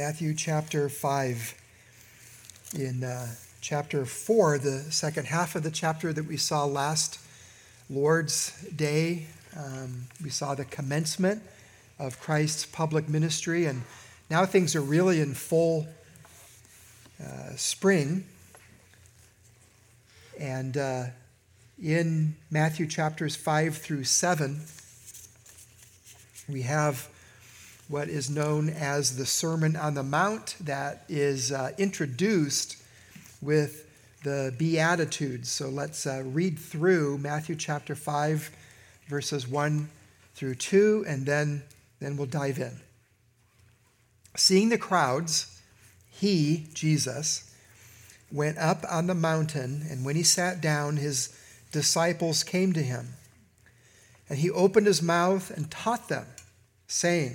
Matthew chapter 5. In uh, chapter 4, the second half of the chapter that we saw last Lord's Day, um, we saw the commencement of Christ's public ministry, and now things are really in full uh, spring. And uh, in Matthew chapters 5 through 7, we have what is known as the Sermon on the Mount that is uh, introduced with the Beatitudes. So let's uh, read through Matthew chapter 5, verses 1 through 2, and then, then we'll dive in. Seeing the crowds, he, Jesus, went up on the mountain, and when he sat down, his disciples came to him. And he opened his mouth and taught them, saying,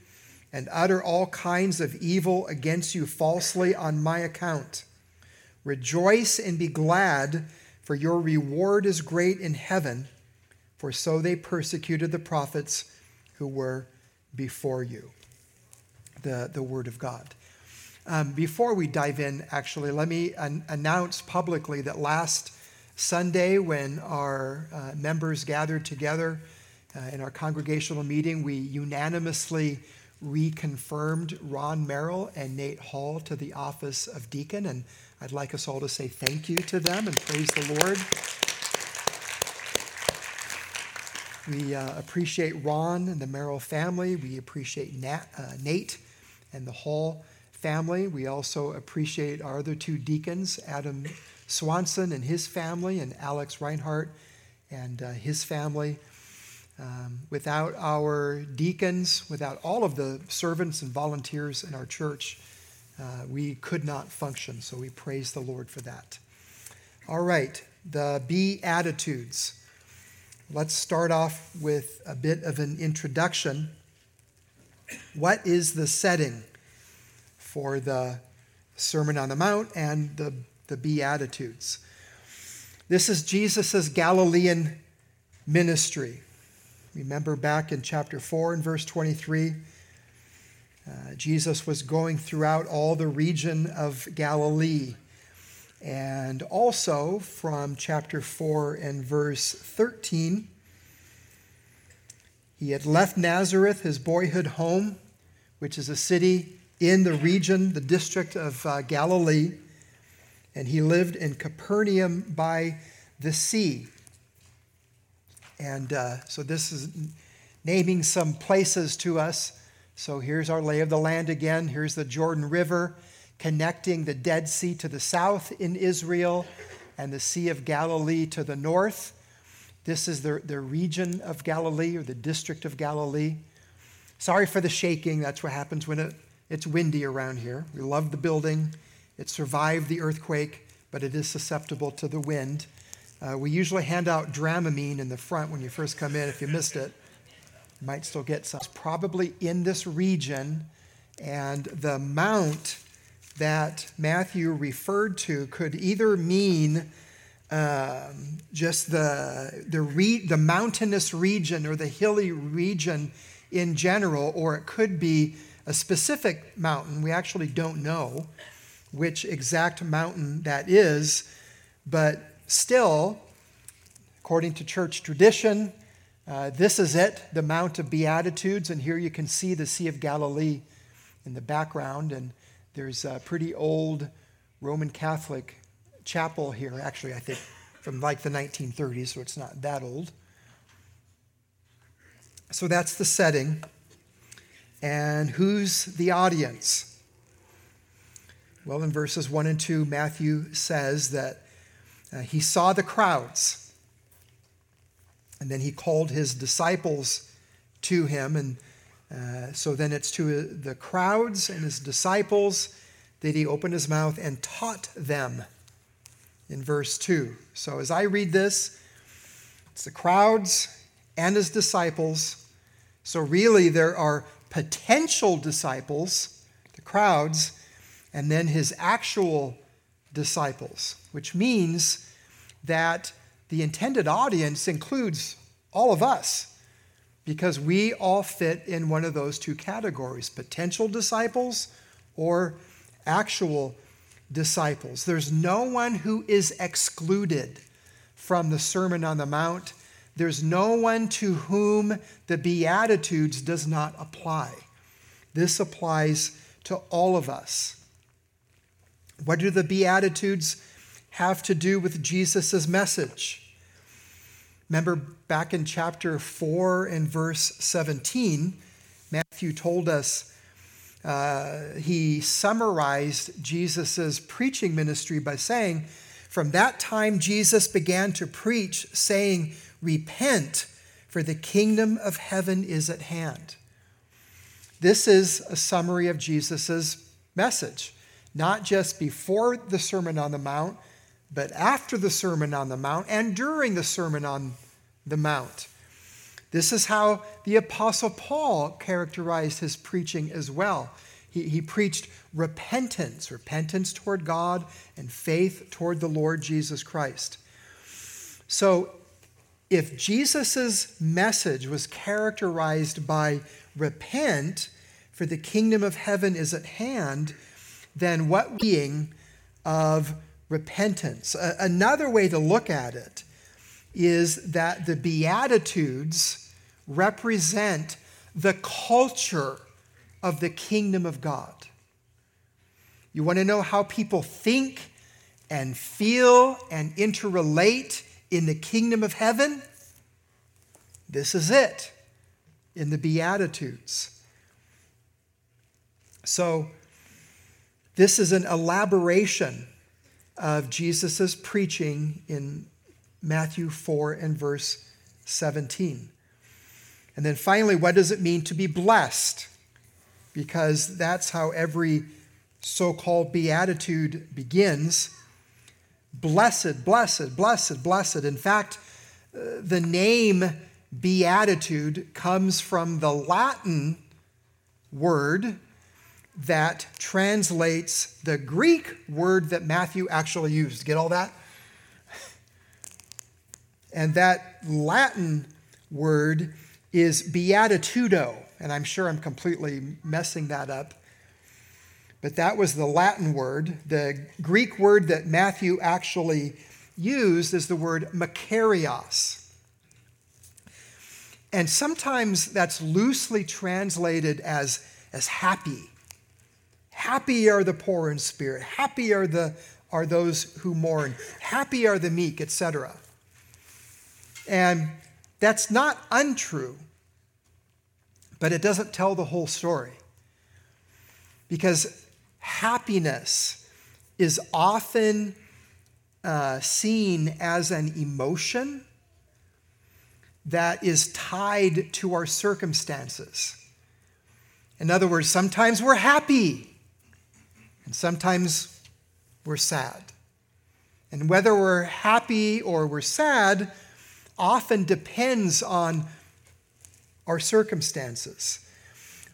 and utter all kinds of evil against you falsely on my account. Rejoice and be glad, for your reward is great in heaven, for so they persecuted the prophets who were before you. The, the Word of God. Um, before we dive in, actually, let me an- announce publicly that last Sunday, when our uh, members gathered together uh, in our congregational meeting, we unanimously reconfirmed Ron Merrill and Nate Hall to the office of deacon. And I'd like us all to say thank you to them and praise the Lord. We uh, appreciate Ron and the Merrill family. We appreciate Nat, uh, Nate and the Hall family. We also appreciate our other two deacons, Adam Swanson and his family, and Alex Reinhardt and uh, his family. Um, without our deacons, without all of the servants and volunteers in our church, uh, we could not function. So we praise the Lord for that. All right, the Beatitudes. Let's start off with a bit of an introduction. What is the setting for the Sermon on the Mount and the, the Beatitudes? This is Jesus' Galilean ministry. Remember back in chapter 4 and verse 23, uh, Jesus was going throughout all the region of Galilee. And also from chapter 4 and verse 13, he had left Nazareth, his boyhood home, which is a city in the region, the district of uh, Galilee, and he lived in Capernaum by the sea. And uh, so this is naming some places to us. So here's our lay of the land again. Here's the Jordan River connecting the Dead Sea to the south in Israel and the Sea of Galilee to the north. This is the, the region of Galilee or the district of Galilee. Sorry for the shaking. That's what happens when it, it's windy around here. We love the building, it survived the earthquake, but it is susceptible to the wind. Uh, we usually hand out Dramamine in the front when you first come in. If you missed it, you might still get some. It's probably in this region, and the mount that Matthew referred to could either mean um, just the, the, re- the mountainous region or the hilly region in general, or it could be a specific mountain. We actually don't know which exact mountain that is, but Still, according to church tradition, uh, this is it, the Mount of Beatitudes, and here you can see the Sea of Galilee in the background, and there's a pretty old Roman Catholic chapel here, actually, I think from like the 1930s, so it's not that old. So that's the setting. And who's the audience? Well, in verses 1 and 2, Matthew says that uh, he saw the crowds. And then he called his disciples to him. And uh, so then it's to the crowds and his disciples that he opened his mouth and taught them in verse 2. So as I read this, it's the crowds and his disciples. So really, there are potential disciples, the crowds, and then his actual disciples, which means that the intended audience includes all of us because we all fit in one of those two categories potential disciples or actual disciples. There's no one who is excluded from the Sermon on the Mount. There's no one to whom the Beatitudes does not apply. This applies to all of us. What do the Beatitudes have to do with Jesus' message? Remember back in chapter 4 and verse 17, Matthew told us uh, he summarized Jesus' preaching ministry by saying, From that time Jesus began to preach, saying, Repent, for the kingdom of heaven is at hand. This is a summary of Jesus' message, not just before the Sermon on the Mount, but after the Sermon on the Mount and during the Sermon on the Mount. This is how the Apostle Paul characterized his preaching as well. He, he preached repentance, repentance toward God, and faith toward the Lord Jesus Christ. So, if Jesus' message was characterized by repent, for the kingdom of heaven is at hand, then what being of repentance? another way to look at it is that the Beatitudes represent the culture of the kingdom of God. You want to know how people think and feel and interrelate in the kingdom of heaven? This is it in the Beatitudes. So, this is an elaboration of Jesus' preaching in Matthew 4 and verse 17. And then finally, what does it mean to be blessed? Because that's how every so called beatitude begins. Blessed, blessed, blessed, blessed. In fact, uh, the name beatitude comes from the Latin word that translates the Greek word that Matthew actually used. Get all that? And that Latin word is beatitudo. And I'm sure I'm completely messing that up. But that was the Latin word. The Greek word that Matthew actually used is the word makarios. And sometimes that's loosely translated as, as happy. Happy are the poor in spirit. Happy are, the, are those who mourn. Happy are the meek, etc. And that's not untrue, but it doesn't tell the whole story. Because happiness is often uh, seen as an emotion that is tied to our circumstances. In other words, sometimes we're happy and sometimes we're sad. And whether we're happy or we're sad often depends on our circumstances.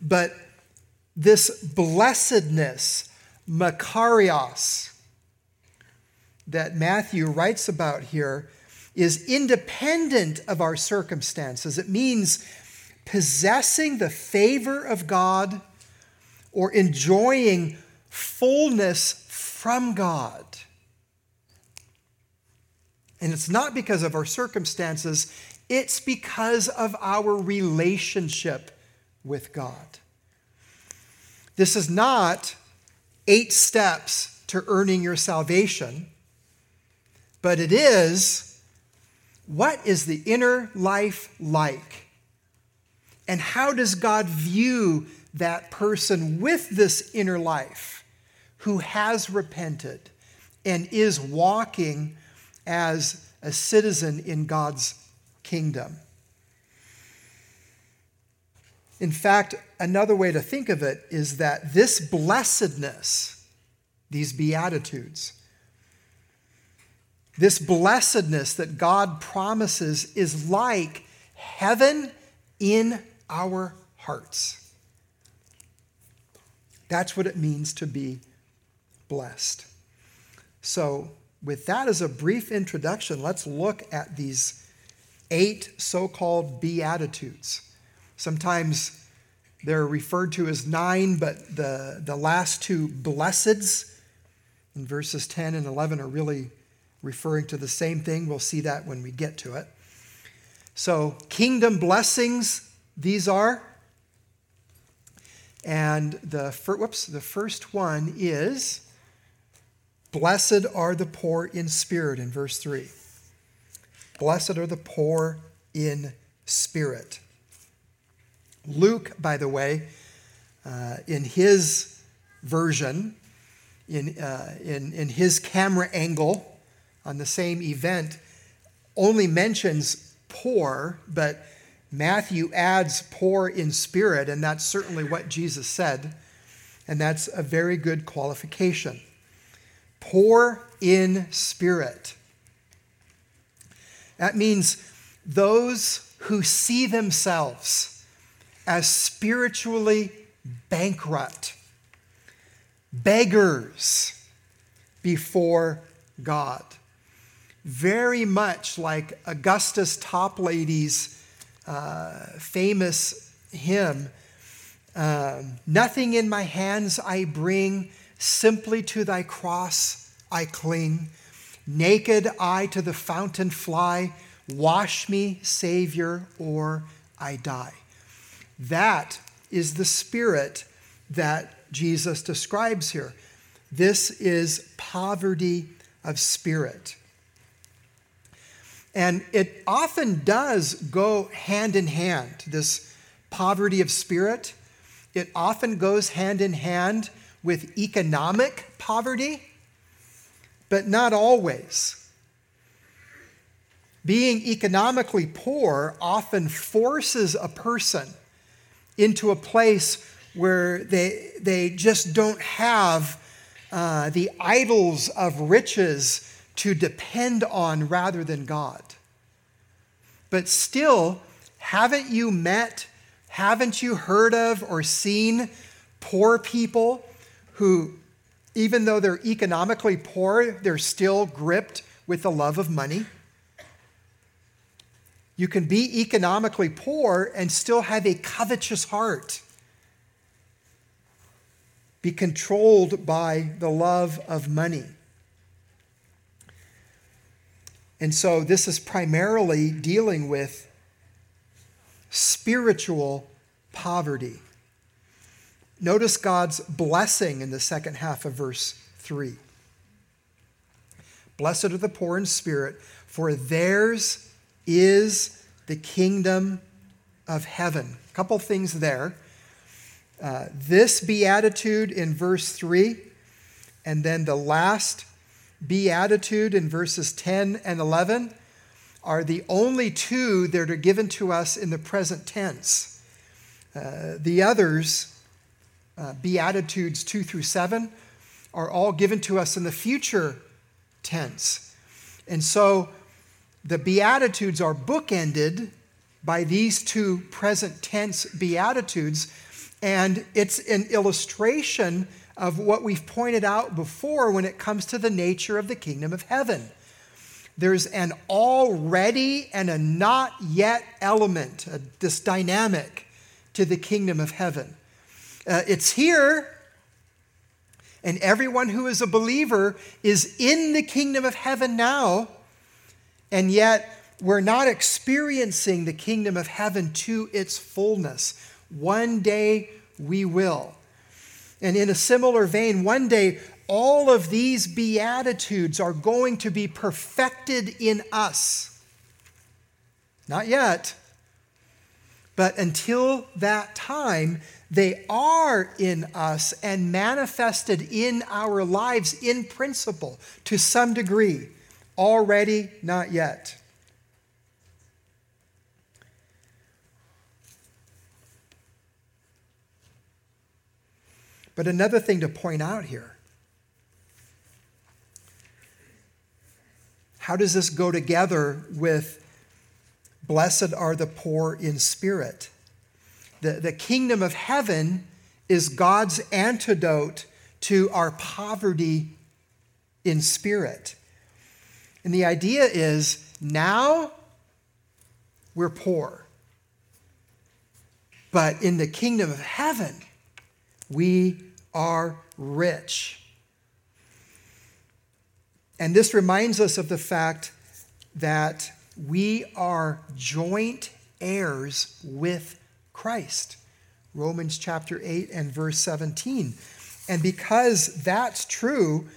But this blessedness, makarios, that Matthew writes about here is independent of our circumstances. It means possessing the favor of God or enjoying fullness from God. And it's not because of our circumstances, it's because of our relationship with God. This is not eight steps to earning your salvation. but it is what is the inner life like? And how does God view that person with this inner life who has repented and is walking as a citizen in God's kingdom? In fact, another way to think of it is that this blessedness, these Beatitudes, this blessedness that God promises is like heaven in our hearts. That's what it means to be blessed. So, with that as a brief introduction, let's look at these eight so called Beatitudes. Sometimes they're referred to as nine, but the, the last two blesseds in verses 10 and 11 are really referring to the same thing. We'll see that when we get to it. So, kingdom blessings, these are. And the, fir- whoops, the first one is Blessed are the poor in spirit, in verse 3. Blessed are the poor in spirit. Luke, by the way, uh, in his version, in, uh, in, in his camera angle on the same event, only mentions poor, but Matthew adds poor in spirit, and that's certainly what Jesus said, and that's a very good qualification. Poor in spirit. That means those who see themselves as spiritually bankrupt, beggars before God. Very much like Augustus Toplady's uh, famous hymn um, Nothing in my hands I bring, simply to thy cross I cling. Naked I to the fountain fly, wash me, Savior, or I die. That is the spirit that Jesus describes here. This is poverty of spirit. And it often does go hand in hand, this poverty of spirit. It often goes hand in hand with economic poverty, but not always. Being economically poor often forces a person into a place where they, they just don't have uh, the idols of riches to depend on rather than God. But still, haven't you met, haven't you heard of or seen poor people who, even though they're economically poor, they're still gripped with the love of money? You can be economically poor and still have a covetous heart. Be controlled by the love of money. And so this is primarily dealing with spiritual poverty. Notice God's blessing in the second half of verse 3. Blessed are the poor in spirit, for theirs is the kingdom of heaven. A couple things there. Uh, this beatitude in verse 3, and then the last beatitude in verses 10 and 11 are the only two that are given to us in the present tense. Uh, the others, uh, Beatitudes 2 through 7, are all given to us in the future tense. And so the Beatitudes are bookended by these two present tense Beatitudes, and it's an illustration of what we've pointed out before when it comes to the nature of the kingdom of heaven. There's an already and a not yet element, uh, this dynamic to the kingdom of heaven. Uh, it's here, and everyone who is a believer is in the kingdom of heaven now and yet, we're not experiencing the kingdom of heaven to its fullness. One day we will. And in a similar vein, one day all of these Beatitudes are going to be perfected in us. Not yet. But until that time, they are in us and manifested in our lives in principle to some degree. Already, not yet. But another thing to point out here how does this go together with blessed are the poor in spirit? The, the kingdom of heaven is God's antidote to our poverty in spirit. And the idea is now we're poor. But in the kingdom of heaven, we are rich. And this reminds us of the fact that we are joint heirs with Christ. Romans chapter 8 and verse 17. And because that's true,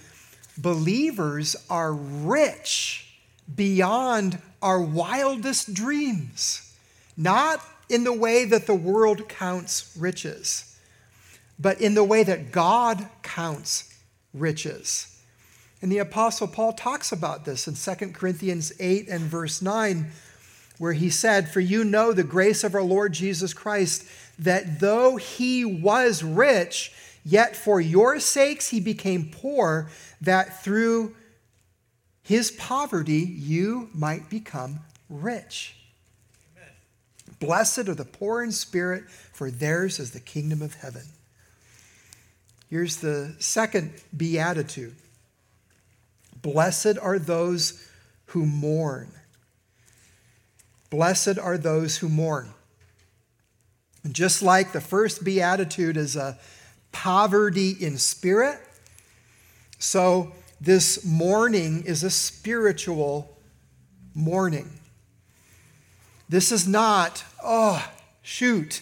believers are rich beyond our wildest dreams. Not in the way that the world counts riches, but in the way that God counts riches. And the Apostle Paul talks about this in 2 Corinthians 8 and verse 9, where he said, For you know the grace of our Lord Jesus Christ, that though he was rich, yet for your sakes he became poor, that through his poverty you might become rich. Blessed are the poor in spirit, for theirs is the kingdom of heaven. Here's the second beatitude Blessed are those who mourn. Blessed are those who mourn. And just like the first beatitude is a poverty in spirit, so this mourning is a spiritual mourning. This is not, oh, shoot,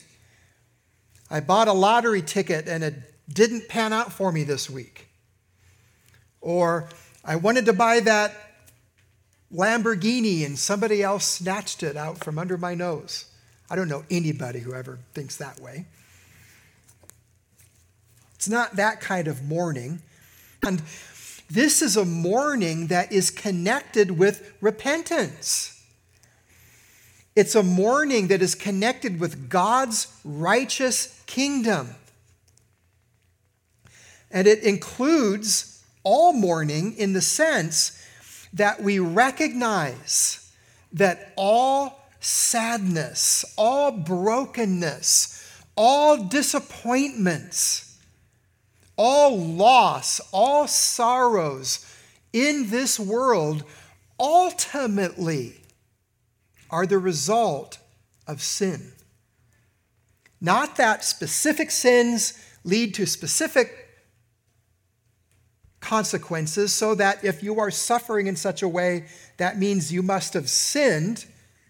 I bought a lottery ticket and it didn't pan out for me this week. Or I wanted to buy that Lamborghini and somebody else snatched it out from under my nose. I don't know anybody who ever thinks that way. It's not that kind of mourning. And this is a mourning that is connected with repentance. It's a mourning that is connected with God's righteous kingdom. And it includes all mourning in the sense that we recognize that all sadness, all brokenness, all disappointments, all loss, all sorrows in this world ultimately are the result of sin. Not that specific sins lead to specific consequences, so that if you are suffering in such a way, that means you must have sinned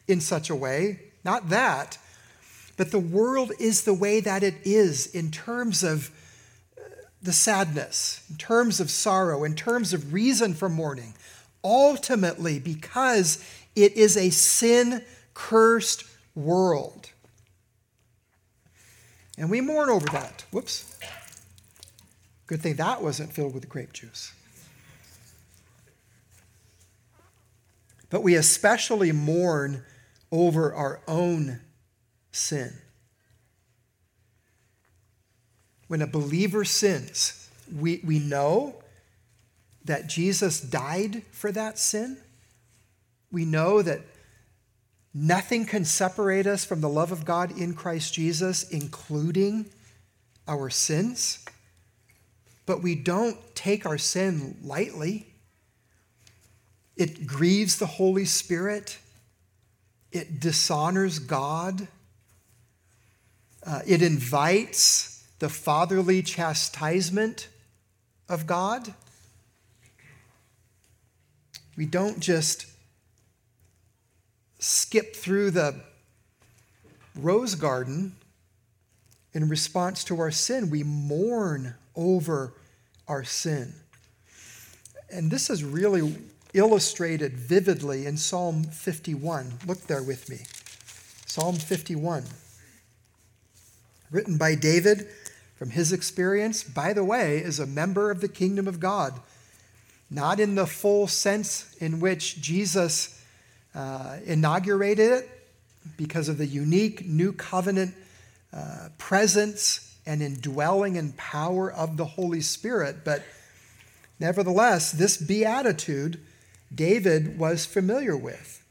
in such a way. Not that. But the world is the way that it is in terms of uh, the sadness, in terms of sorrow, in terms of reason for mourning. Ultimately, because it is a sin cursed world. And we mourn over that. Whoops. Good thing that wasn't filled with grape juice. But we especially mourn over our own sin. When a believer sins, we, we know that Jesus died for that sin. We know that nothing can separate us from the love of God in Christ Jesus, including our sins but we don't take our sin lightly. It grieves the Holy Spirit, it dishonors God, uh, it invites the fatherly chastisement of God. We don't just skip through the rose garden in response to our sin. We mourn over our sin. and this is really illustrated vividly in Psalm 51. Look there with me. Psalm 51, written by David from his experience, by the way, as a member of the kingdom of God. Not in the full sense in which Jesus uh, inaugurated it, because of the unique new covenant uh, presence and indwelling and power of the Holy Spirit. But nevertheless, this beatitude David was familiar with.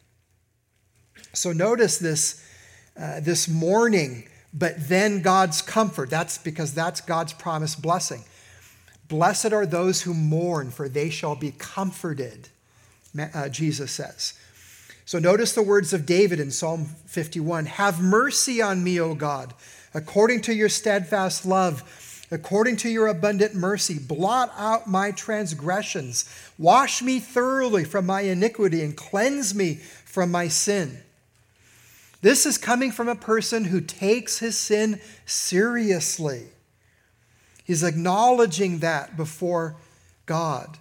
So notice this, uh, this mourning, but then God's comfort. That's because that's God's promised blessing. Blessed are those who mourn, for they shall be comforted, uh, Jesus says. So notice the words of David in Psalm 51 Have mercy on me, O God, according to your steadfast love, according to your abundant mercy. Blot out my transgressions. Wash me thoroughly from my iniquity and cleanse me from my sin. This is coming from a person who takes his sin seriously. He's acknowledging that before God.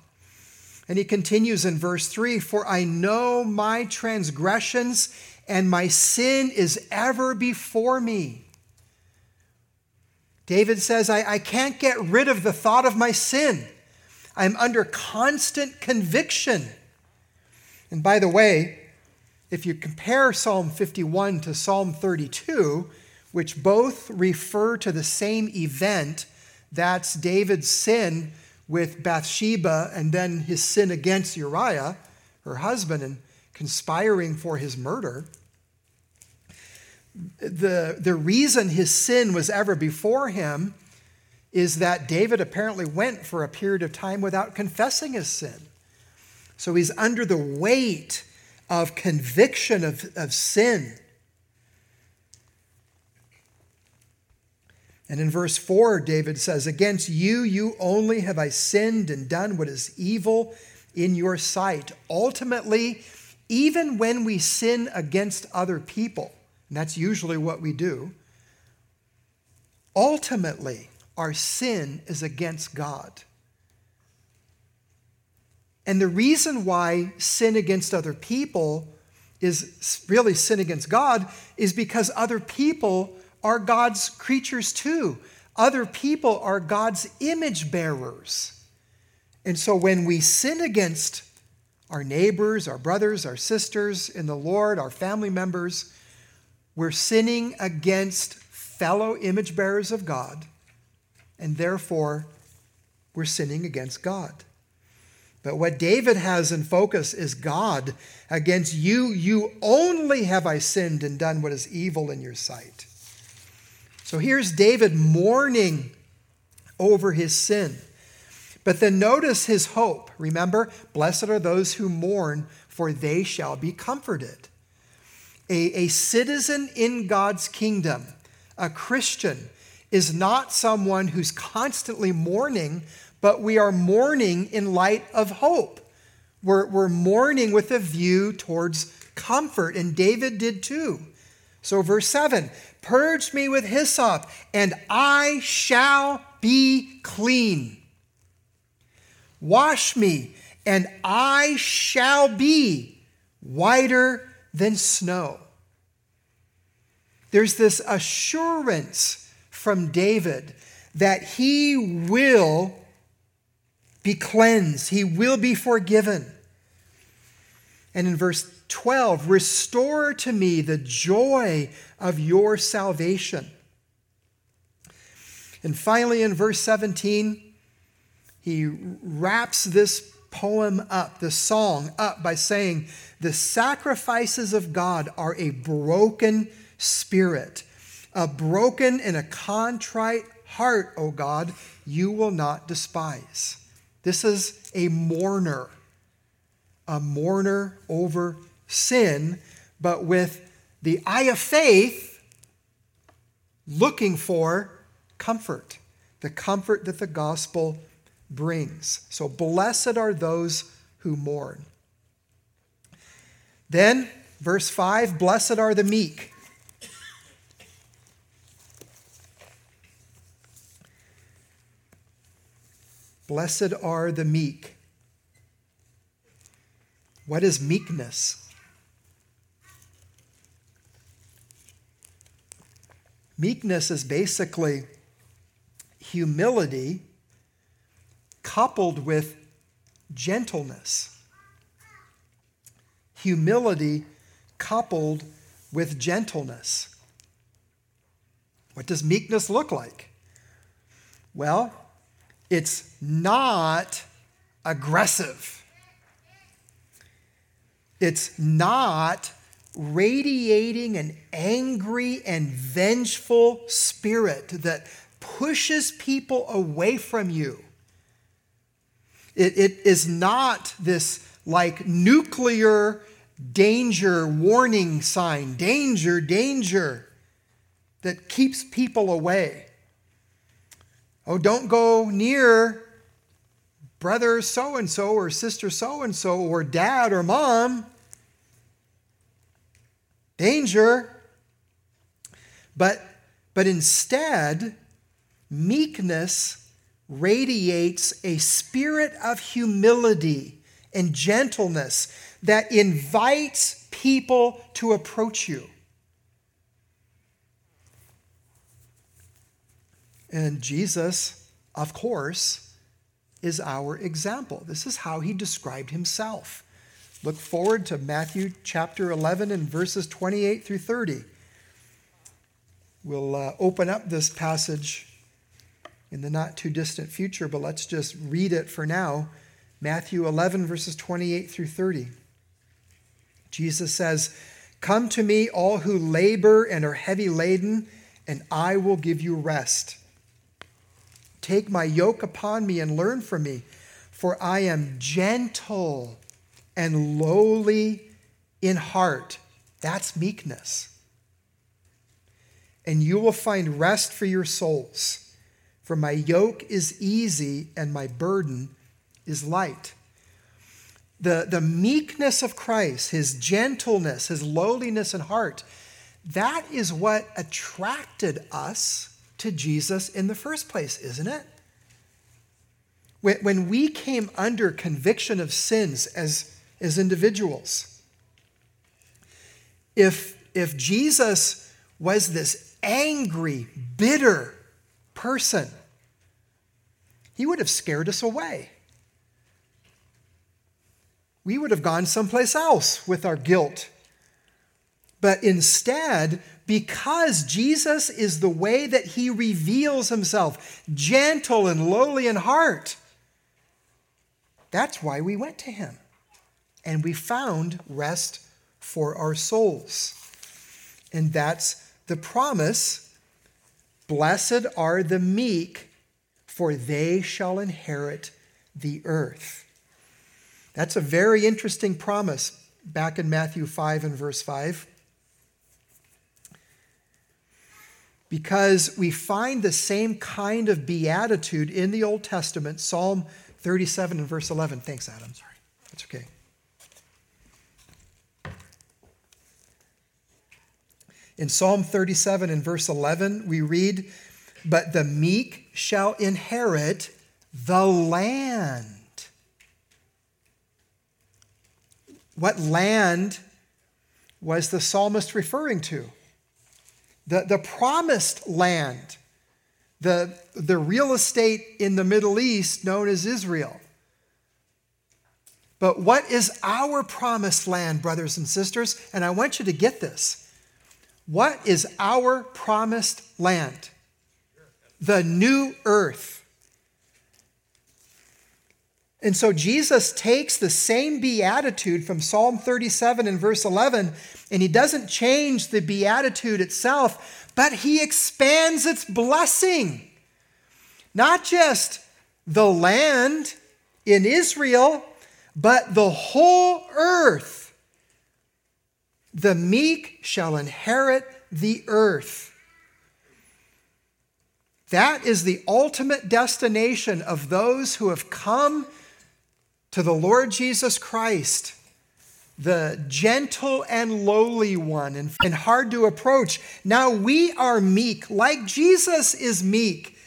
And he continues in verse 3 For I know my transgressions, and my sin is ever before me. David says, I, I can't get rid of the thought of my sin. I'm under constant conviction. And by the way, if you compare Psalm 51 to Psalm 32, which both refer to the same event, that's David's sin with Bathsheba and then his sin against Uriah, her husband, and conspiring for his murder. The, the reason his sin was ever before him is that David apparently went for a period of time without confessing his sin. So he's under the weight of conviction of, of sin. And in verse 4, David says, Against you, you only have I sinned and done what is evil in your sight. Ultimately, even when we sin against other people, and that's usually what we do, ultimately, our sin is against God. And the reason why sin against other people is really sin against God is because other people are God's creatures too. Other people are God's image bearers. And so when we sin against our neighbors, our brothers, our sisters in the Lord, our family members, we're sinning against fellow image bearers of God, and therefore we're sinning against God. But what David has in focus is God. Against you, you only have I sinned and done what is evil in your sight. So here's David mourning over his sin. But then notice his hope. Remember, blessed are those who mourn, for they shall be comforted. A, a citizen in God's kingdom, a Christian, is not someone who's constantly mourning, but we are mourning in light of hope. We're, we're mourning with a view towards comfort, and David did too. So, verse 7 Purge me with hyssop, and I shall be clean. Wash me, and I shall be whiter than snow. There's this assurance from David that he will be cleansed, he will be forgiven. And in verse 12, restore to me the joy of your salvation. And finally, in verse 17, he wraps this poem up, the song up, by saying, The sacrifices of God are a broken spirit, a broken and a contrite heart, O God, you will not despise. This is a mourner, a mourner over sin, but with the eye of faith looking for comfort, the comfort that the gospel brings. So, blessed are those who mourn. Then, verse 5 Blessed are the meek. Blessed are the meek. What is meekness? Meekness is basically humility coupled with gentleness. Humility coupled with gentleness. What does meekness look like? Well, it's not aggressive. It's not radiating an angry and vengeful spirit that pushes people away from you. It, it is not this like nuclear danger warning sign danger, danger that keeps people away. Oh, don't go near brother so and so or sister so and so or dad or mom. Danger. But, but instead, meekness radiates a spirit of humility and gentleness that invites people to approach you. And Jesus, of course, is our example. This is how he described himself. Look forward to Matthew chapter 11 and verses 28 through 30. We'll uh, open up this passage in the not too distant future, but let's just read it for now. Matthew 11, verses 28 through 30. Jesus says, Come to me, all who labor and are heavy laden, and I will give you rest. Take my yoke upon me and learn from me, for I am gentle and lowly in heart. That's meekness. And you will find rest for your souls. For my yoke is easy and my burden is light. The, the meekness of Christ, his gentleness, his lowliness in heart, that is what attracted us to Jesus in the first place, isn't it? When, when we came under conviction of sins as as individuals. If, if Jesus was this angry, bitter person, he would have scared us away. We would have gone someplace else with our guilt. But instead, because Jesus is the way that he reveals himself, gentle and lowly in heart, that's why we went to him and we found rest for our souls. And that's the promise Blessed are the meek, for they shall inherit the earth. That's a very interesting promise back in Matthew 5 and verse 5. Because we find the same kind of beatitude in the Old Testament, Psalm 37 and verse 11. Thanks, Adam. Sorry. That's okay. In Psalm 37 and verse 11, we read, But the meek shall inherit the land. What land was the psalmist referring to? The, the promised land, the, the real estate in the Middle East known as Israel. But what is our promised land, brothers and sisters? And I want you to get this. What is our promised land? The new earth. And so Jesus takes the same beatitude from Psalm 37 and verse 11, and he doesn't change the beatitude itself, but he expands its blessing. Not just the land in Israel, but the whole earth the meek shall inherit the earth. That is the ultimate destination of those who have come to the Lord Jesus Christ, the gentle and lowly one and, and hard to approach. Now we are meek, like Jesus is meek,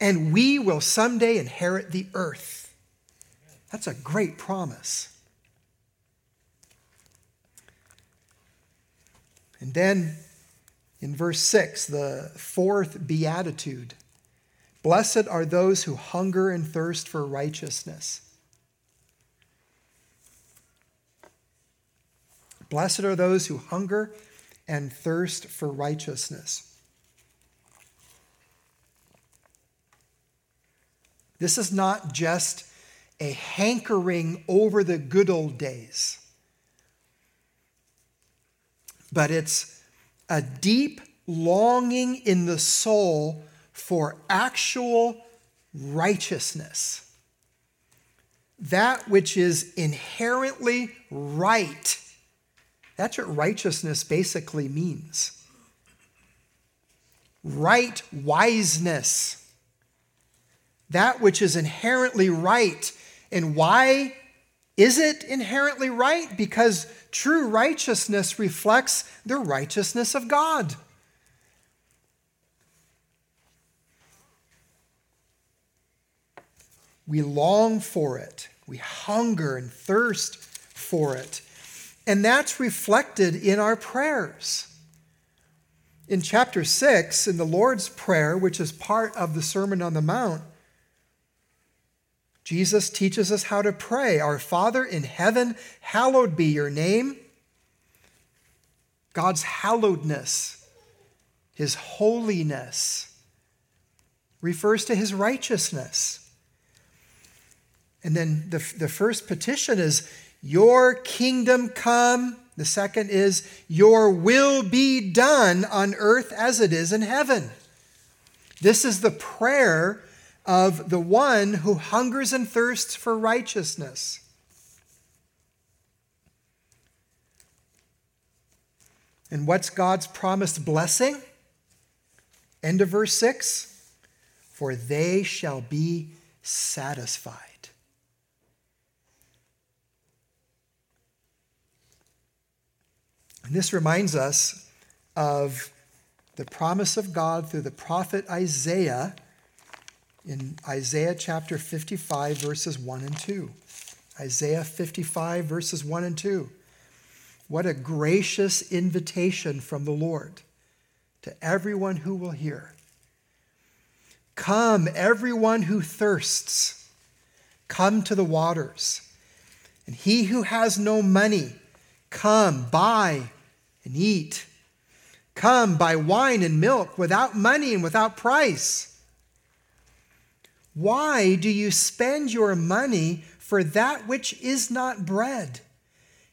and we will someday inherit the earth. That's a great promise. And then in verse 6, the fourth beatitude Blessed are those who hunger and thirst for righteousness. Blessed are those who hunger and thirst for righteousness. This is not just a hankering over the good old days, but it's a deep longing in the soul for actual righteousness. That which is inherently right. That's what righteousness basically means. Right wiseness that which is inherently right. And why is it inherently right? Because true righteousness reflects the righteousness of God. We long for it. We hunger and thirst for it. And that's reflected in our prayers. In chapter 6, in the Lord's Prayer, which is part of the Sermon on the Mount, Jesus teaches us how to pray Our Father in heaven, hallowed be your name. God's hallowedness, his holiness, refers to his righteousness. And then the, the first petition is, Your kingdom come. The second is, Your will be done on earth as it is in heaven. This is the prayer of the one who hungers and thirsts for righteousness. And what's God's promised blessing? End of verse 6 For they shall be satisfied. And this reminds us of the promise of God through the prophet Isaiah in Isaiah chapter 55, verses 1 and 2. Isaiah 55, verses 1 and 2. What a gracious invitation from the Lord to everyone who will hear. Come, everyone who thirsts, come to the waters. And he who has no money, come, buy and eat. Come, buy wine and milk without money and without price. Why do you spend your money for that which is not bread,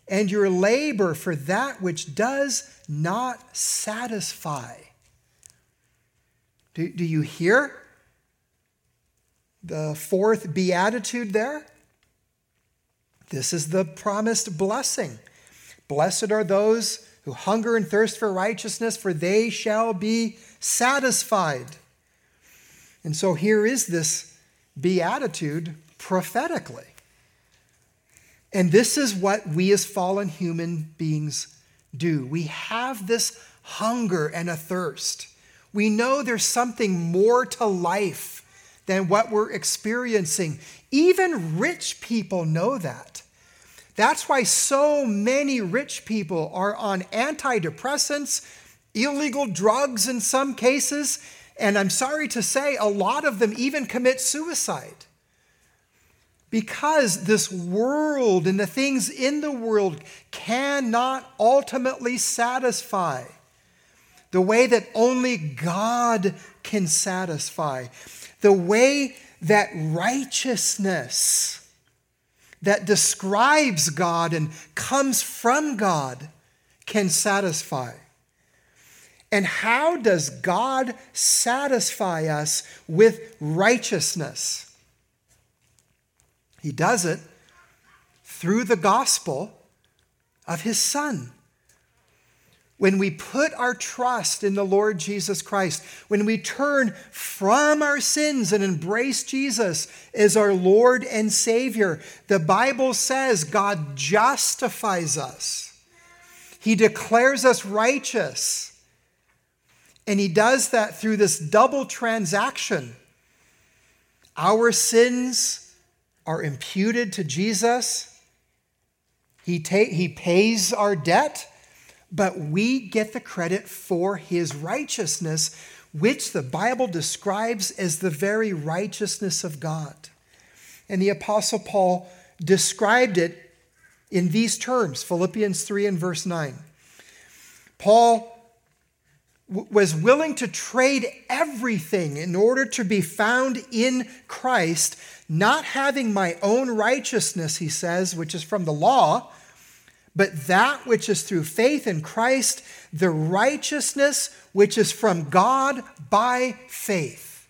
and your labor for that which does not satisfy? Do, do you hear the fourth beatitude there? This is the promised blessing. Blessed are those who hunger and thirst for righteousness, for they shall be satisfied. And so here is this beatitude prophetically. And this is what we as fallen human beings do. We have this hunger and a thirst. We know there's something more to life than what we're experiencing. Even rich people know that. That's why so many rich people are on antidepressants, illegal drugs in some cases, and I'm sorry to say, a lot of them even commit suicide. Because this world and the things in the world cannot ultimately satisfy the way that only God can satisfy, the way that righteousness that describes God and comes from God can satisfy. And how does God satisfy us with righteousness? He does it through the gospel of his Son. When we put our trust in the Lord Jesus Christ, when we turn from our sins and embrace Jesus as our Lord and Savior, the Bible says God justifies us. He declares us righteous. And he does that through this double transaction. Our sins are imputed to Jesus. He, ta- he pays our debt but we get the credit for his righteousness, which the Bible describes as the very righteousness of God. And the Apostle Paul described it in these terms Philippians 3 and verse 9. Paul was willing to trade everything in order to be found in Christ, not having my own righteousness, he says, which is from the law, but that which is through faith in Christ, the righteousness which is from God by faith.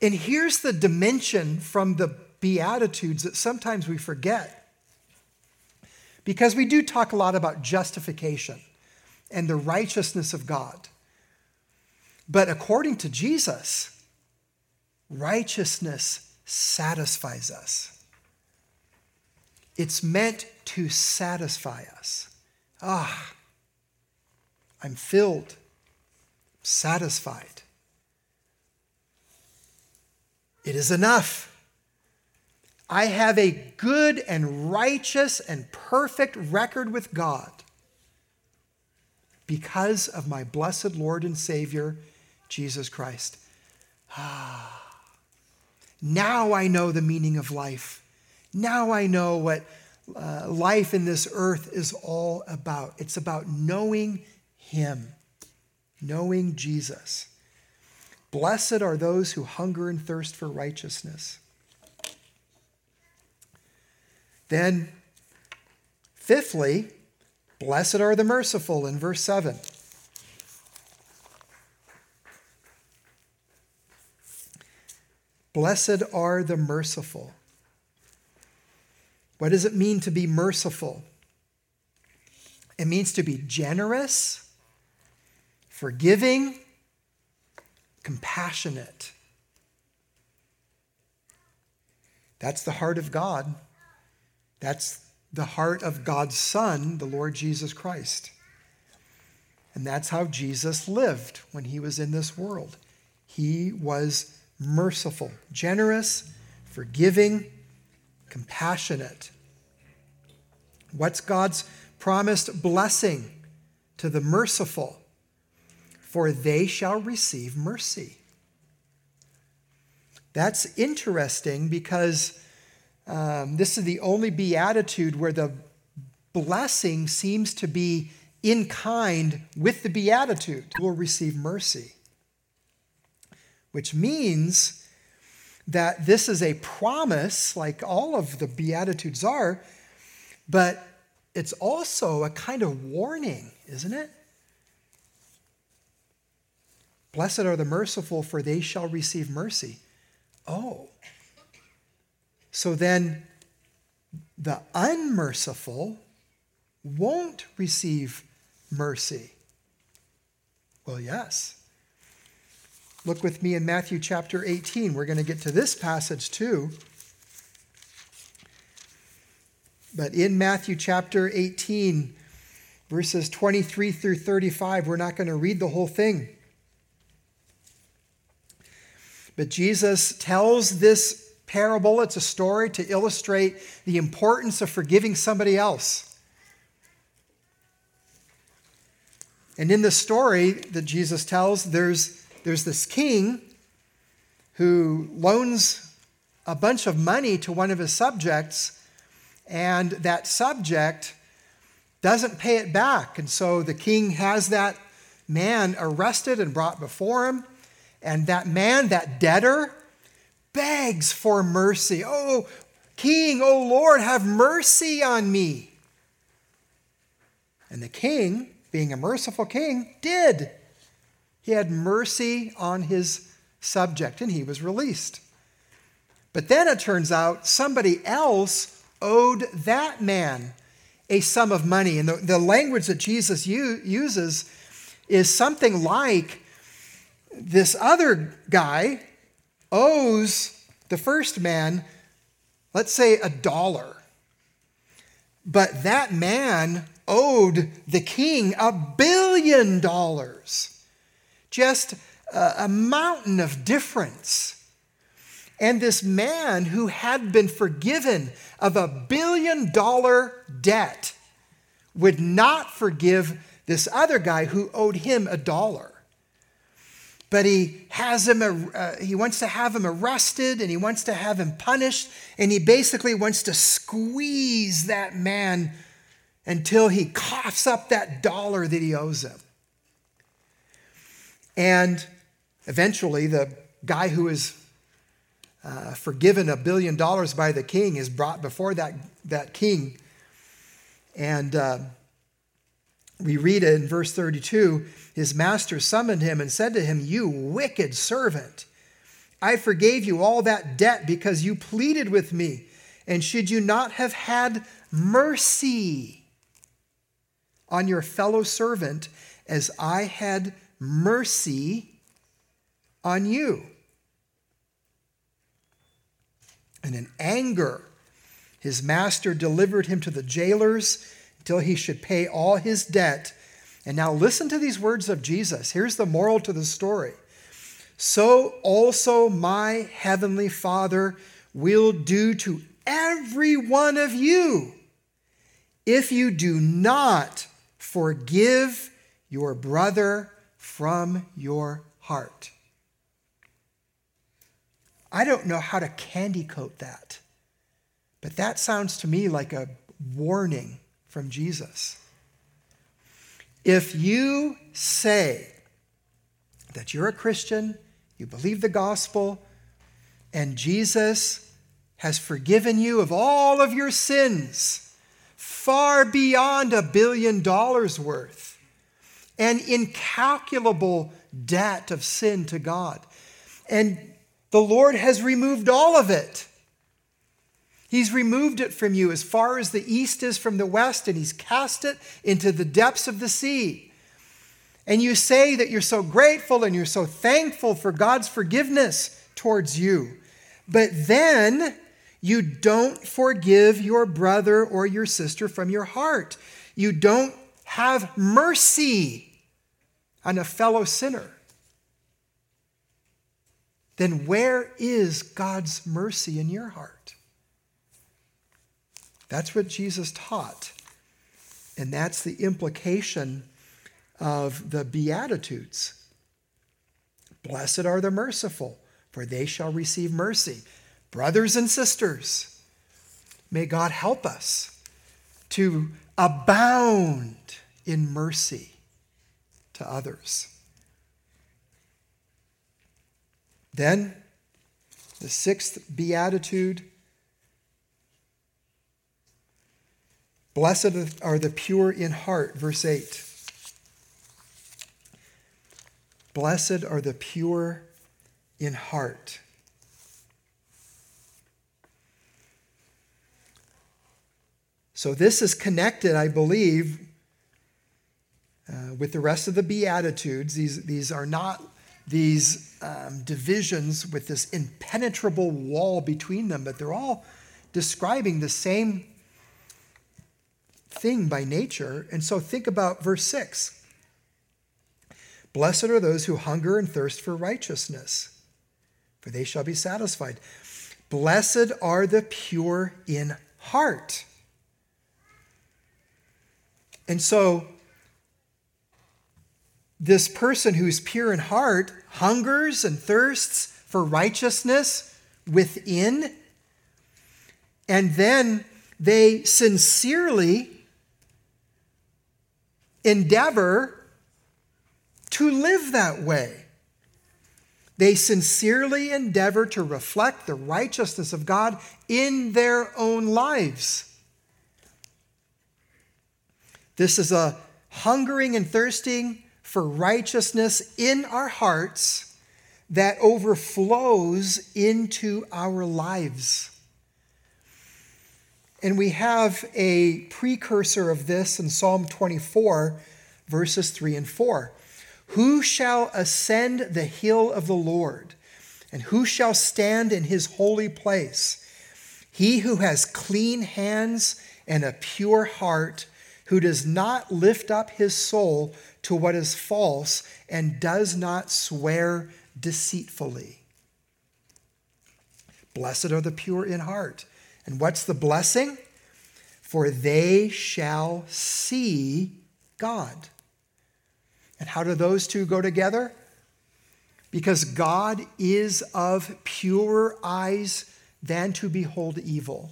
And here's the dimension from the Beatitudes that sometimes we forget. Because we do talk a lot about justification and the righteousness of God. But according to Jesus, righteousness satisfies us. It's meant to satisfy us. Ah, I'm filled, satisfied. It is enough. I have a good and righteous and perfect record with God because of my blessed Lord and Savior, Jesus Christ. Ah, now I know the meaning of life. Now I know what uh, life in this earth is all about. It's about knowing Him, knowing Jesus. Blessed are those who hunger and thirst for righteousness. Then, fifthly, Blessed are the merciful in verse 7. Blessed are the merciful. What does it mean to be merciful? It means to be generous, forgiving, compassionate. That's the heart of God. That's the heart of God's Son, the Lord Jesus Christ. And that's how Jesus lived when he was in this world. He was merciful, generous, forgiving, compassionate. What's God's promised blessing to the merciful? For they shall receive mercy. That's interesting because um, this is the only beatitude where the blessing seems to be in kind with the beatitude. Will receive mercy, which means that this is a promise, like all of the beatitudes are, but it's also a kind of warning, isn't it? Blessed are the merciful, for they shall receive mercy. Oh, so then the unmerciful won't receive mercy. Well, yes. Look with me in Matthew chapter 18. We're going to get to this passage too. But in Matthew chapter 18, verses 23 through 35, we're not going to read the whole thing. But Jesus tells this parable, it's a story to illustrate the importance of forgiving somebody else. And in the story that Jesus tells, there's, there's this king who loans a bunch of money to one of his subjects, and that subject doesn't pay it back. And so the king has that man arrested and brought before him. And that man, that debtor, begs for mercy. Oh, King, oh Lord, have mercy on me. And the king, being a merciful king, did. He had mercy on his subject and he was released. But then it turns out somebody else owed that man a sum of money. And the, the language that Jesus u- uses is something like this other guy owes the first man, let's say, a dollar. But that man owed the king a billion dollars. Just a, mountain of difference. And this man who had been forgiven of a billion dollar debt would not forgive this other guy who owed him a dollar. But he has him, uh, he wants to have him arrested and he wants to have him punished. And he basically wants to squeeze that man until he coughs up that dollar that he owes him. And eventually, the guy who is uh, forgiven a billion dollars by the king is brought before that, that king. And uh, we read it in verse 32 his master summoned him and said to him, You wicked servant, I forgave you all that debt because you pleaded with me. And should you not have had mercy on your fellow servant as I had mercy on you? And in anger, his master delivered him to the jailers until he should pay all his debt. And now listen to these words of Jesus. Here's the moral to the story. So also my heavenly Father will do to every one of you if you do not forgive your brother from your heart. I don't know how to candy coat that, but that sounds to me like a warning from Jesus. If you say that you're a Christian, you believe the gospel, and Jesus has forgiven you of all of your sins, far beyond a billion dollars worth, an incalculable debt of sin to God. And the Lord has removed all of it. He's removed it from you as far as the east is from the west, and He's cast it into the depths of the sea. And you say that you're so grateful and you're so thankful for God's forgiveness towards you. But then you don't forgive your brother or your sister from your heart. You don't have mercy on a fellow sinner. Then where is God's mercy in your heart? That's what Jesus taught. And that's the implication of the Beatitudes. Blessed are the merciful, for they shall receive mercy. Brothers and sisters, may God help us to abound in mercy to others. Then, the sixth beatitude Blessed are the pure in heart, verse 8. Blessed are the pure in heart. So, this is connected, I believe, uh, with the rest of the Beatitudes. These, these are not these um, divisions with this impenetrable wall between them, but they're all describing the same thing by nature. And so think about verse 6 Blessed are those who hunger and thirst for righteousness, for they shall be satisfied. Blessed are the pure in heart. And so, this person who's pure in heart hungers and thirsts for righteousness within, and then they sincerely endeavor to live that way. They sincerely endeavor to reflect the righteousness of God in their own lives. This is a hungering and thirsting for righteousness in our hearts that overflows into our lives. And we have a precursor of this in Psalm 24, verses 3 and 4. Who shall ascend the hill of the Lord? And who shall stand in his holy place? He who has clean hands and a pure heart, who does not lift up his soul to what is false and does not swear deceitfully. Blessed are the pure in heart and what's the blessing? for they shall see God. And how do those two go together? Because God is of purer eyes than to behold evil.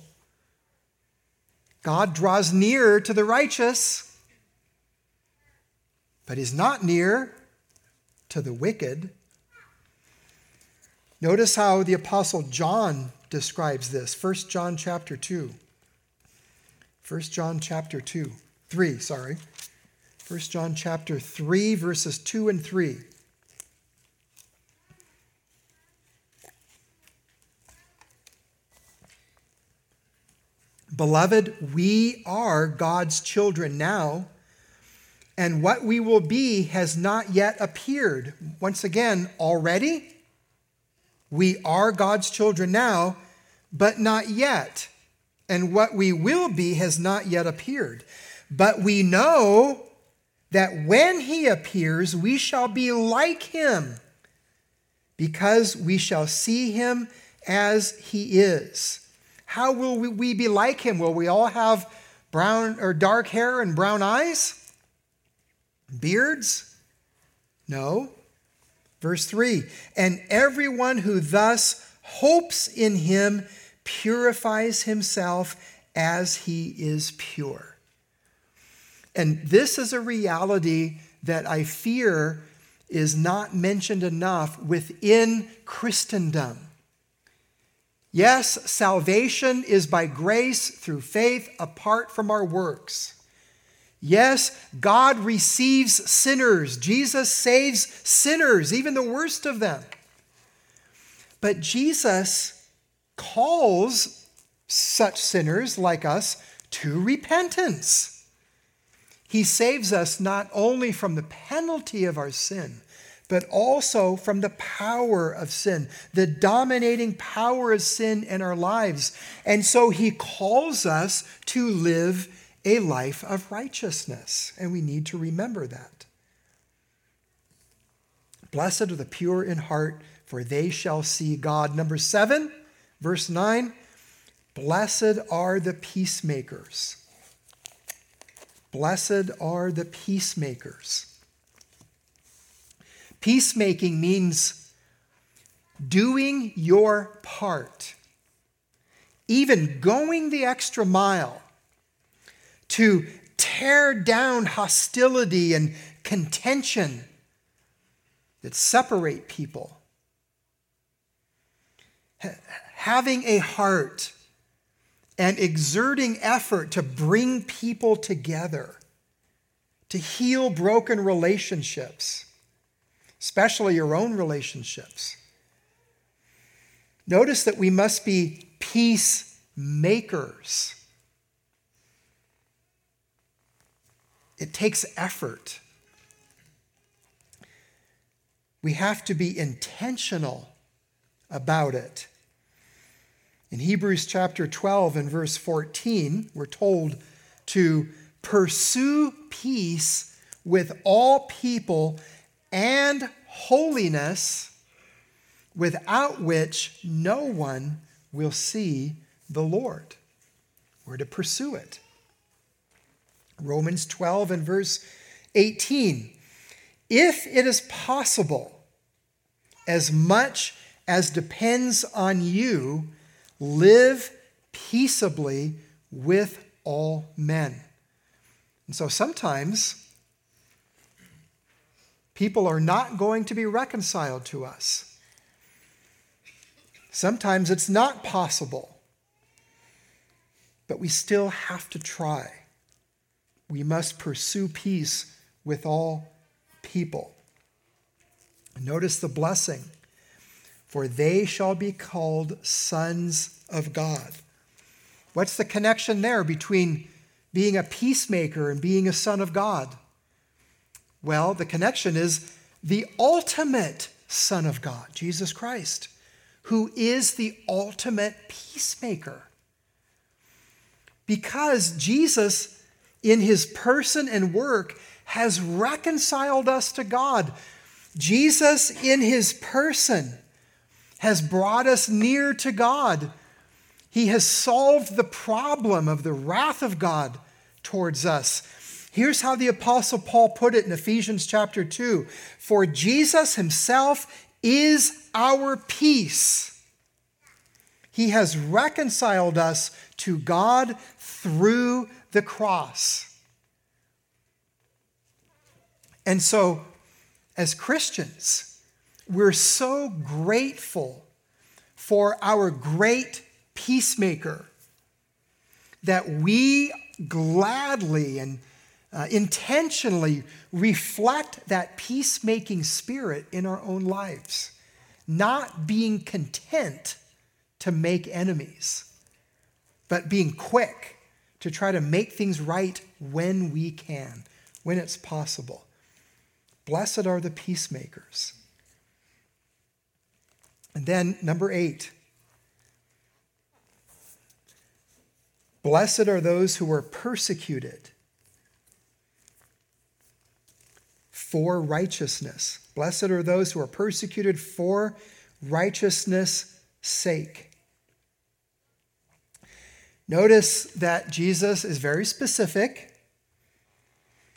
God draws near to the righteous, but is not near to the wicked. Notice how the apostle John describes this. 1 John chapter 2. 1 John chapter 2. 3, sorry. 1 John chapter 3 verses 2 and 3. Beloved, we are God's children now, and what we will be has not yet appeared. Once again, already, we are God's children now, but not yet. And what we will be has not yet appeared. But we know that when he appears, we shall be like him, because we shall see him as he is. How will we be like him? Will we all have brown or dark hair and brown eyes? Beards? No. Verse 3 And everyone who thus hopes in him purifies himself as he is pure. And this is a reality that I fear is not mentioned enough within Christendom. Yes, salvation is by grace through faith apart from our works. Yes, God receives sinners. Jesus saves sinners, even the worst of them. But Jesus calls such sinners like us to repentance. He saves us not only from the penalty of our sin, but also from the power of sin, the dominating power of sin in our lives. And so he calls us to live a life of righteousness, and we need to remember that. Blessed are the pure in heart, for they shall see God. Number seven, verse 9 Blessed are the peacemakers. Blessed are the peacemakers. Peacemaking means doing your part, even going the extra mile to tear down hostility and contention that separate people. Having a heart and exerting effort to bring people together, to heal broken relationships especially your own relationships. Notice that we must be peacemakers. It takes effort. We have to be intentional about it. In Hebrews chapter 12 and verse 14, we're told to pursue peace with all people and holiness, without which no one will see the Lord. We're to pursue it. Romans 12 and verse 18. If it is possible, as much as depends on you, live peaceably with all men. And so sometimes people are not going to be reconciled to us. Sometimes it's not possible, but we still have to try. We must pursue peace with all people. Notice the blessing for they shall be called sons of God. What's the connection there between being a peacemaker and being a son of God? Well, the connection is the ultimate Son of God, Jesus Christ, who is the ultimate peacemaker. Because Jesus, in his person and work, has reconciled us to God. Jesus, in his person, has brought us near to God. He has solved the problem of the wrath of God towards us. Here's how the Apostle Paul put it in Ephesians chapter 2 For Jesus himself is our peace. He has reconciled us to God through the cross. And so, as Christians, we're so grateful for our great peacemaker that we gladly and uh, intentionally reflect that peacemaking spirit in our own lives, not being content to make enemies, but being quick to try to make things right when we can, when it's possible. Blessed are the peacemakers. And then, number eight, blessed are those who are persecuted for righteousness. Blessed are those who are persecuted for righteousness' sake. Notice that Jesus is very specific.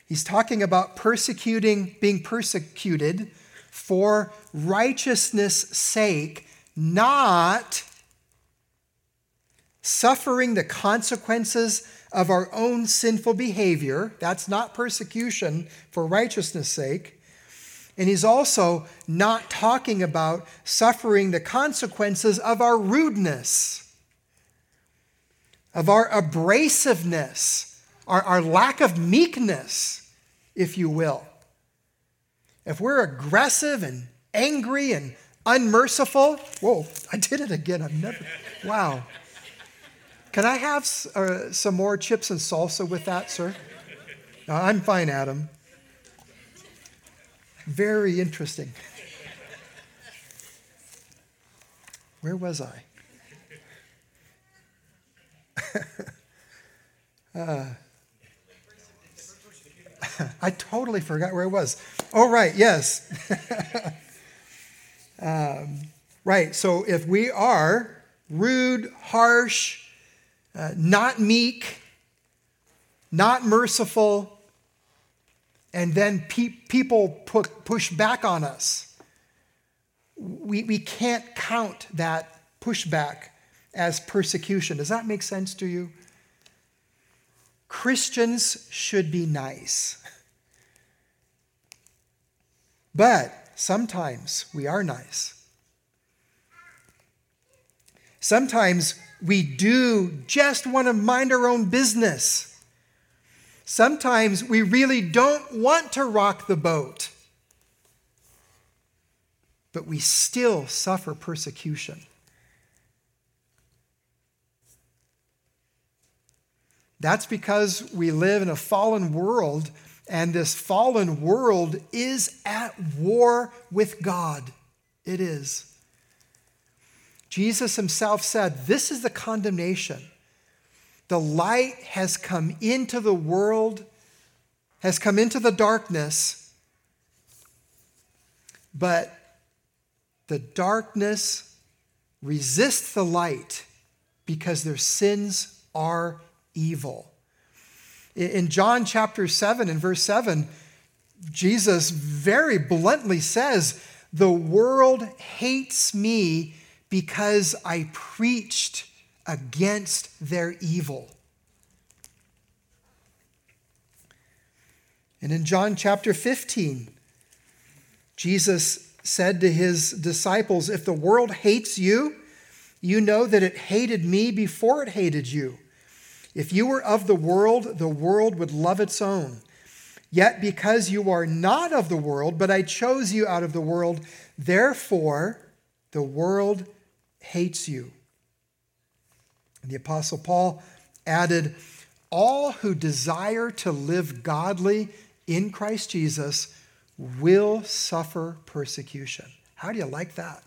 He's talking about persecuting, being persecuted for righteousness' sake, not suffering the consequences of our own sinful behavior. That's not persecution for righteousness' sake. And he's also not talking about suffering the consequences of our rudeness, of our abrasiveness, our, our lack of meekness, if you will. If we're aggressive and angry and unmerciful, whoa, I did it again. I've never, wow. Can I have uh, some more chips and salsa with that, sir? No, I'm fine, Adam. Very interesting. Where was I? uh, I totally forgot where it was. Oh, right, yes. um, right, so if we are rude, harsh, uh, not meek, not merciful, and then pe- people pu- push back on us, we, we can't count that pushback as persecution. Does that make sense to you? Christians should be nice. But sometimes we are nice. Sometimes we do just want to mind our own business. Sometimes we really don't want to rock the boat, but we still suffer persecution. That's because we live in a fallen world, and this fallen world is at war with God. It is. Jesus himself said, This is the condemnation. The light has come into the world, has come into the darkness, but the darkness resists the light because their sins are evil. In John chapter 7 and verse 7, Jesus very bluntly says, The world hates me because I preached against their evil. And in John chapter 15, Jesus said to his disciples, If the world hates you, you know that it hated me before it hated you. If you were of the world, the world would love its own. Yet because you are not of the world, but I chose you out of the world, therefore the world hates you. And the Apostle Paul added, All who desire to live godly in Christ Jesus will suffer persecution. How do you like that?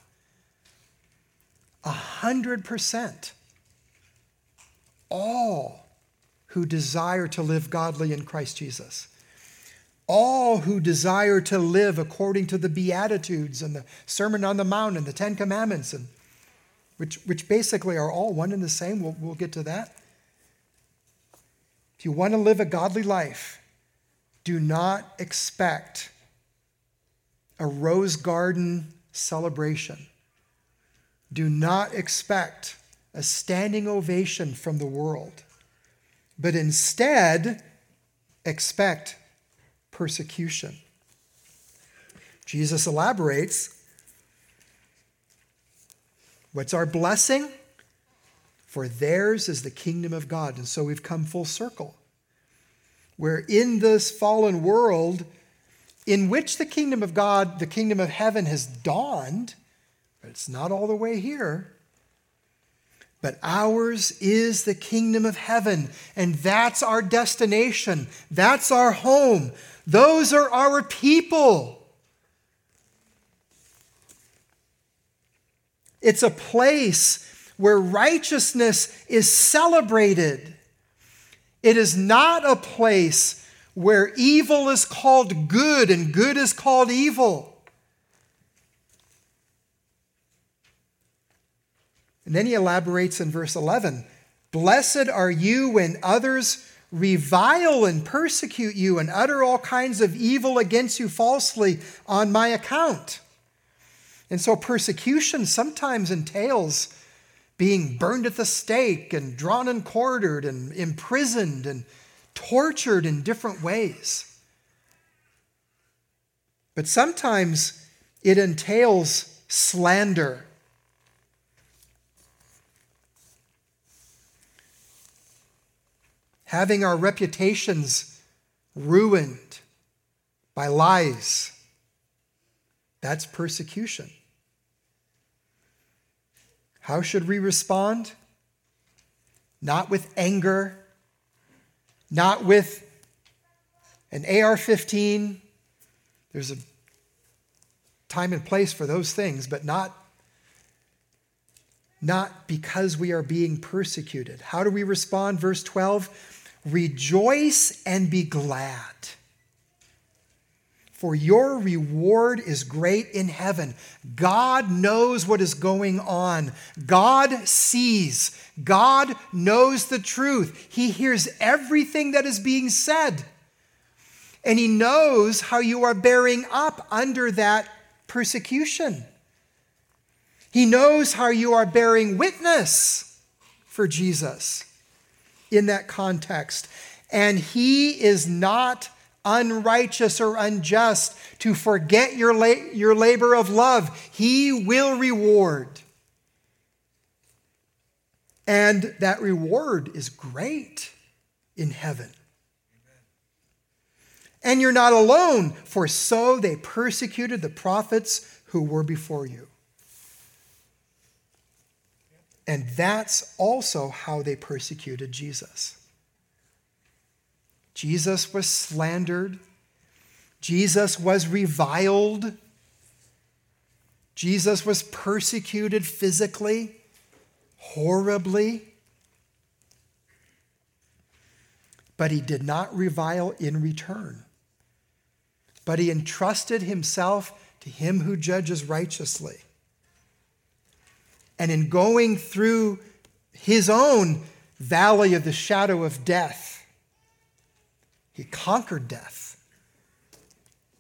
A hundred percent. All who desire to live godly in Christ Jesus. All who desire to live according to the Beatitudes and the Sermon on the Mount and the Ten Commandments and which, which basically are all one and the same. We'll, we'll get to that. If you want to live a godly life, do not expect a rose garden celebration. Do not expect a standing ovation from the world, but instead expect persecution. Jesus elaborates what's our blessing? For theirs is the kingdom of God. And so we've come full circle. Where in this fallen world, in which the kingdom of God, the kingdom of heaven has dawned, but it's not all the way here. But ours is the kingdom of heaven, and that's our destination. That's our home. Those are our people. It's a place where righteousness is celebrated. It is not a place where evil is called good and good is called evil. And then he elaborates in verse 11 Blessed are you when others revile and persecute you and utter all kinds of evil against you falsely on my account. And so persecution sometimes entails being burned at the stake and drawn and quartered and imprisoned and tortured in different ways. But sometimes it entails slander. Having our reputations ruined by lies. That's persecution. How should we respond? Not with anger not with an AR 15. There's a time and place for those things, but not, not because we are being persecuted. How do we respond? Verse 12 Rejoice and be glad for your reward is great in heaven. God knows what is going on. God sees. God knows the truth. He hears everything that is being said. And He knows how you are bearing up under that persecution. He knows how you are bearing witness for Jesus in that context. And He is not unrighteous or unjust to forget your, la- your labor of love. He will reward. And that reward is great in heaven. And you're not alone, for so they persecuted the prophets who were before you. And that's also how they persecuted Jesus. Jesus was slandered. Jesus was reviled. Jesus was persecuted physically, horribly. But he did not revile in return. But he entrusted himself to him who judges righteously. And in going through his own valley of the shadow of death, he conquered death.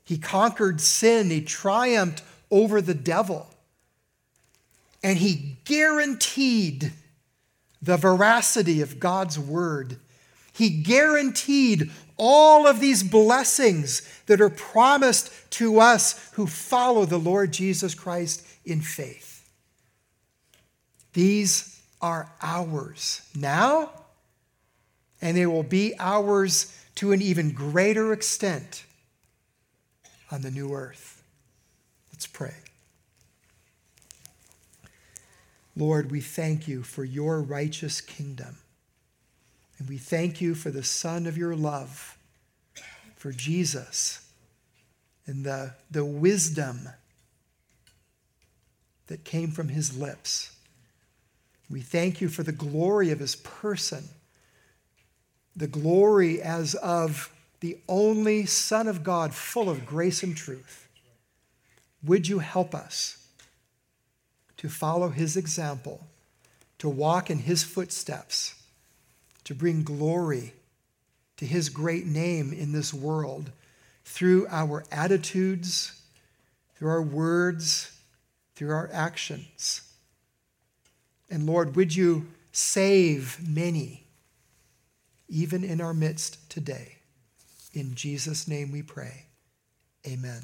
He conquered sin. He triumphed over the devil. And he guaranteed the veracity of God's word. He guaranteed all of these blessings that are promised to us who follow the Lord Jesus Christ in faith. These are ours now, and they will be ours to an even greater extent on the new earth. Let's pray. Lord, we thank you for your righteous kingdom. And we thank you for the Son of your love, for Jesus, and the, the wisdom that came from his lips. We thank you for the glory of his person the glory as of the only Son of God, full of grace and truth. Would you help us to follow his example to walk in his footsteps, to bring glory to his great name in this world through our attitudes, through our words, through our actions. And Lord, would you save many, even in our midst today? In Jesus' name we pray. Amen.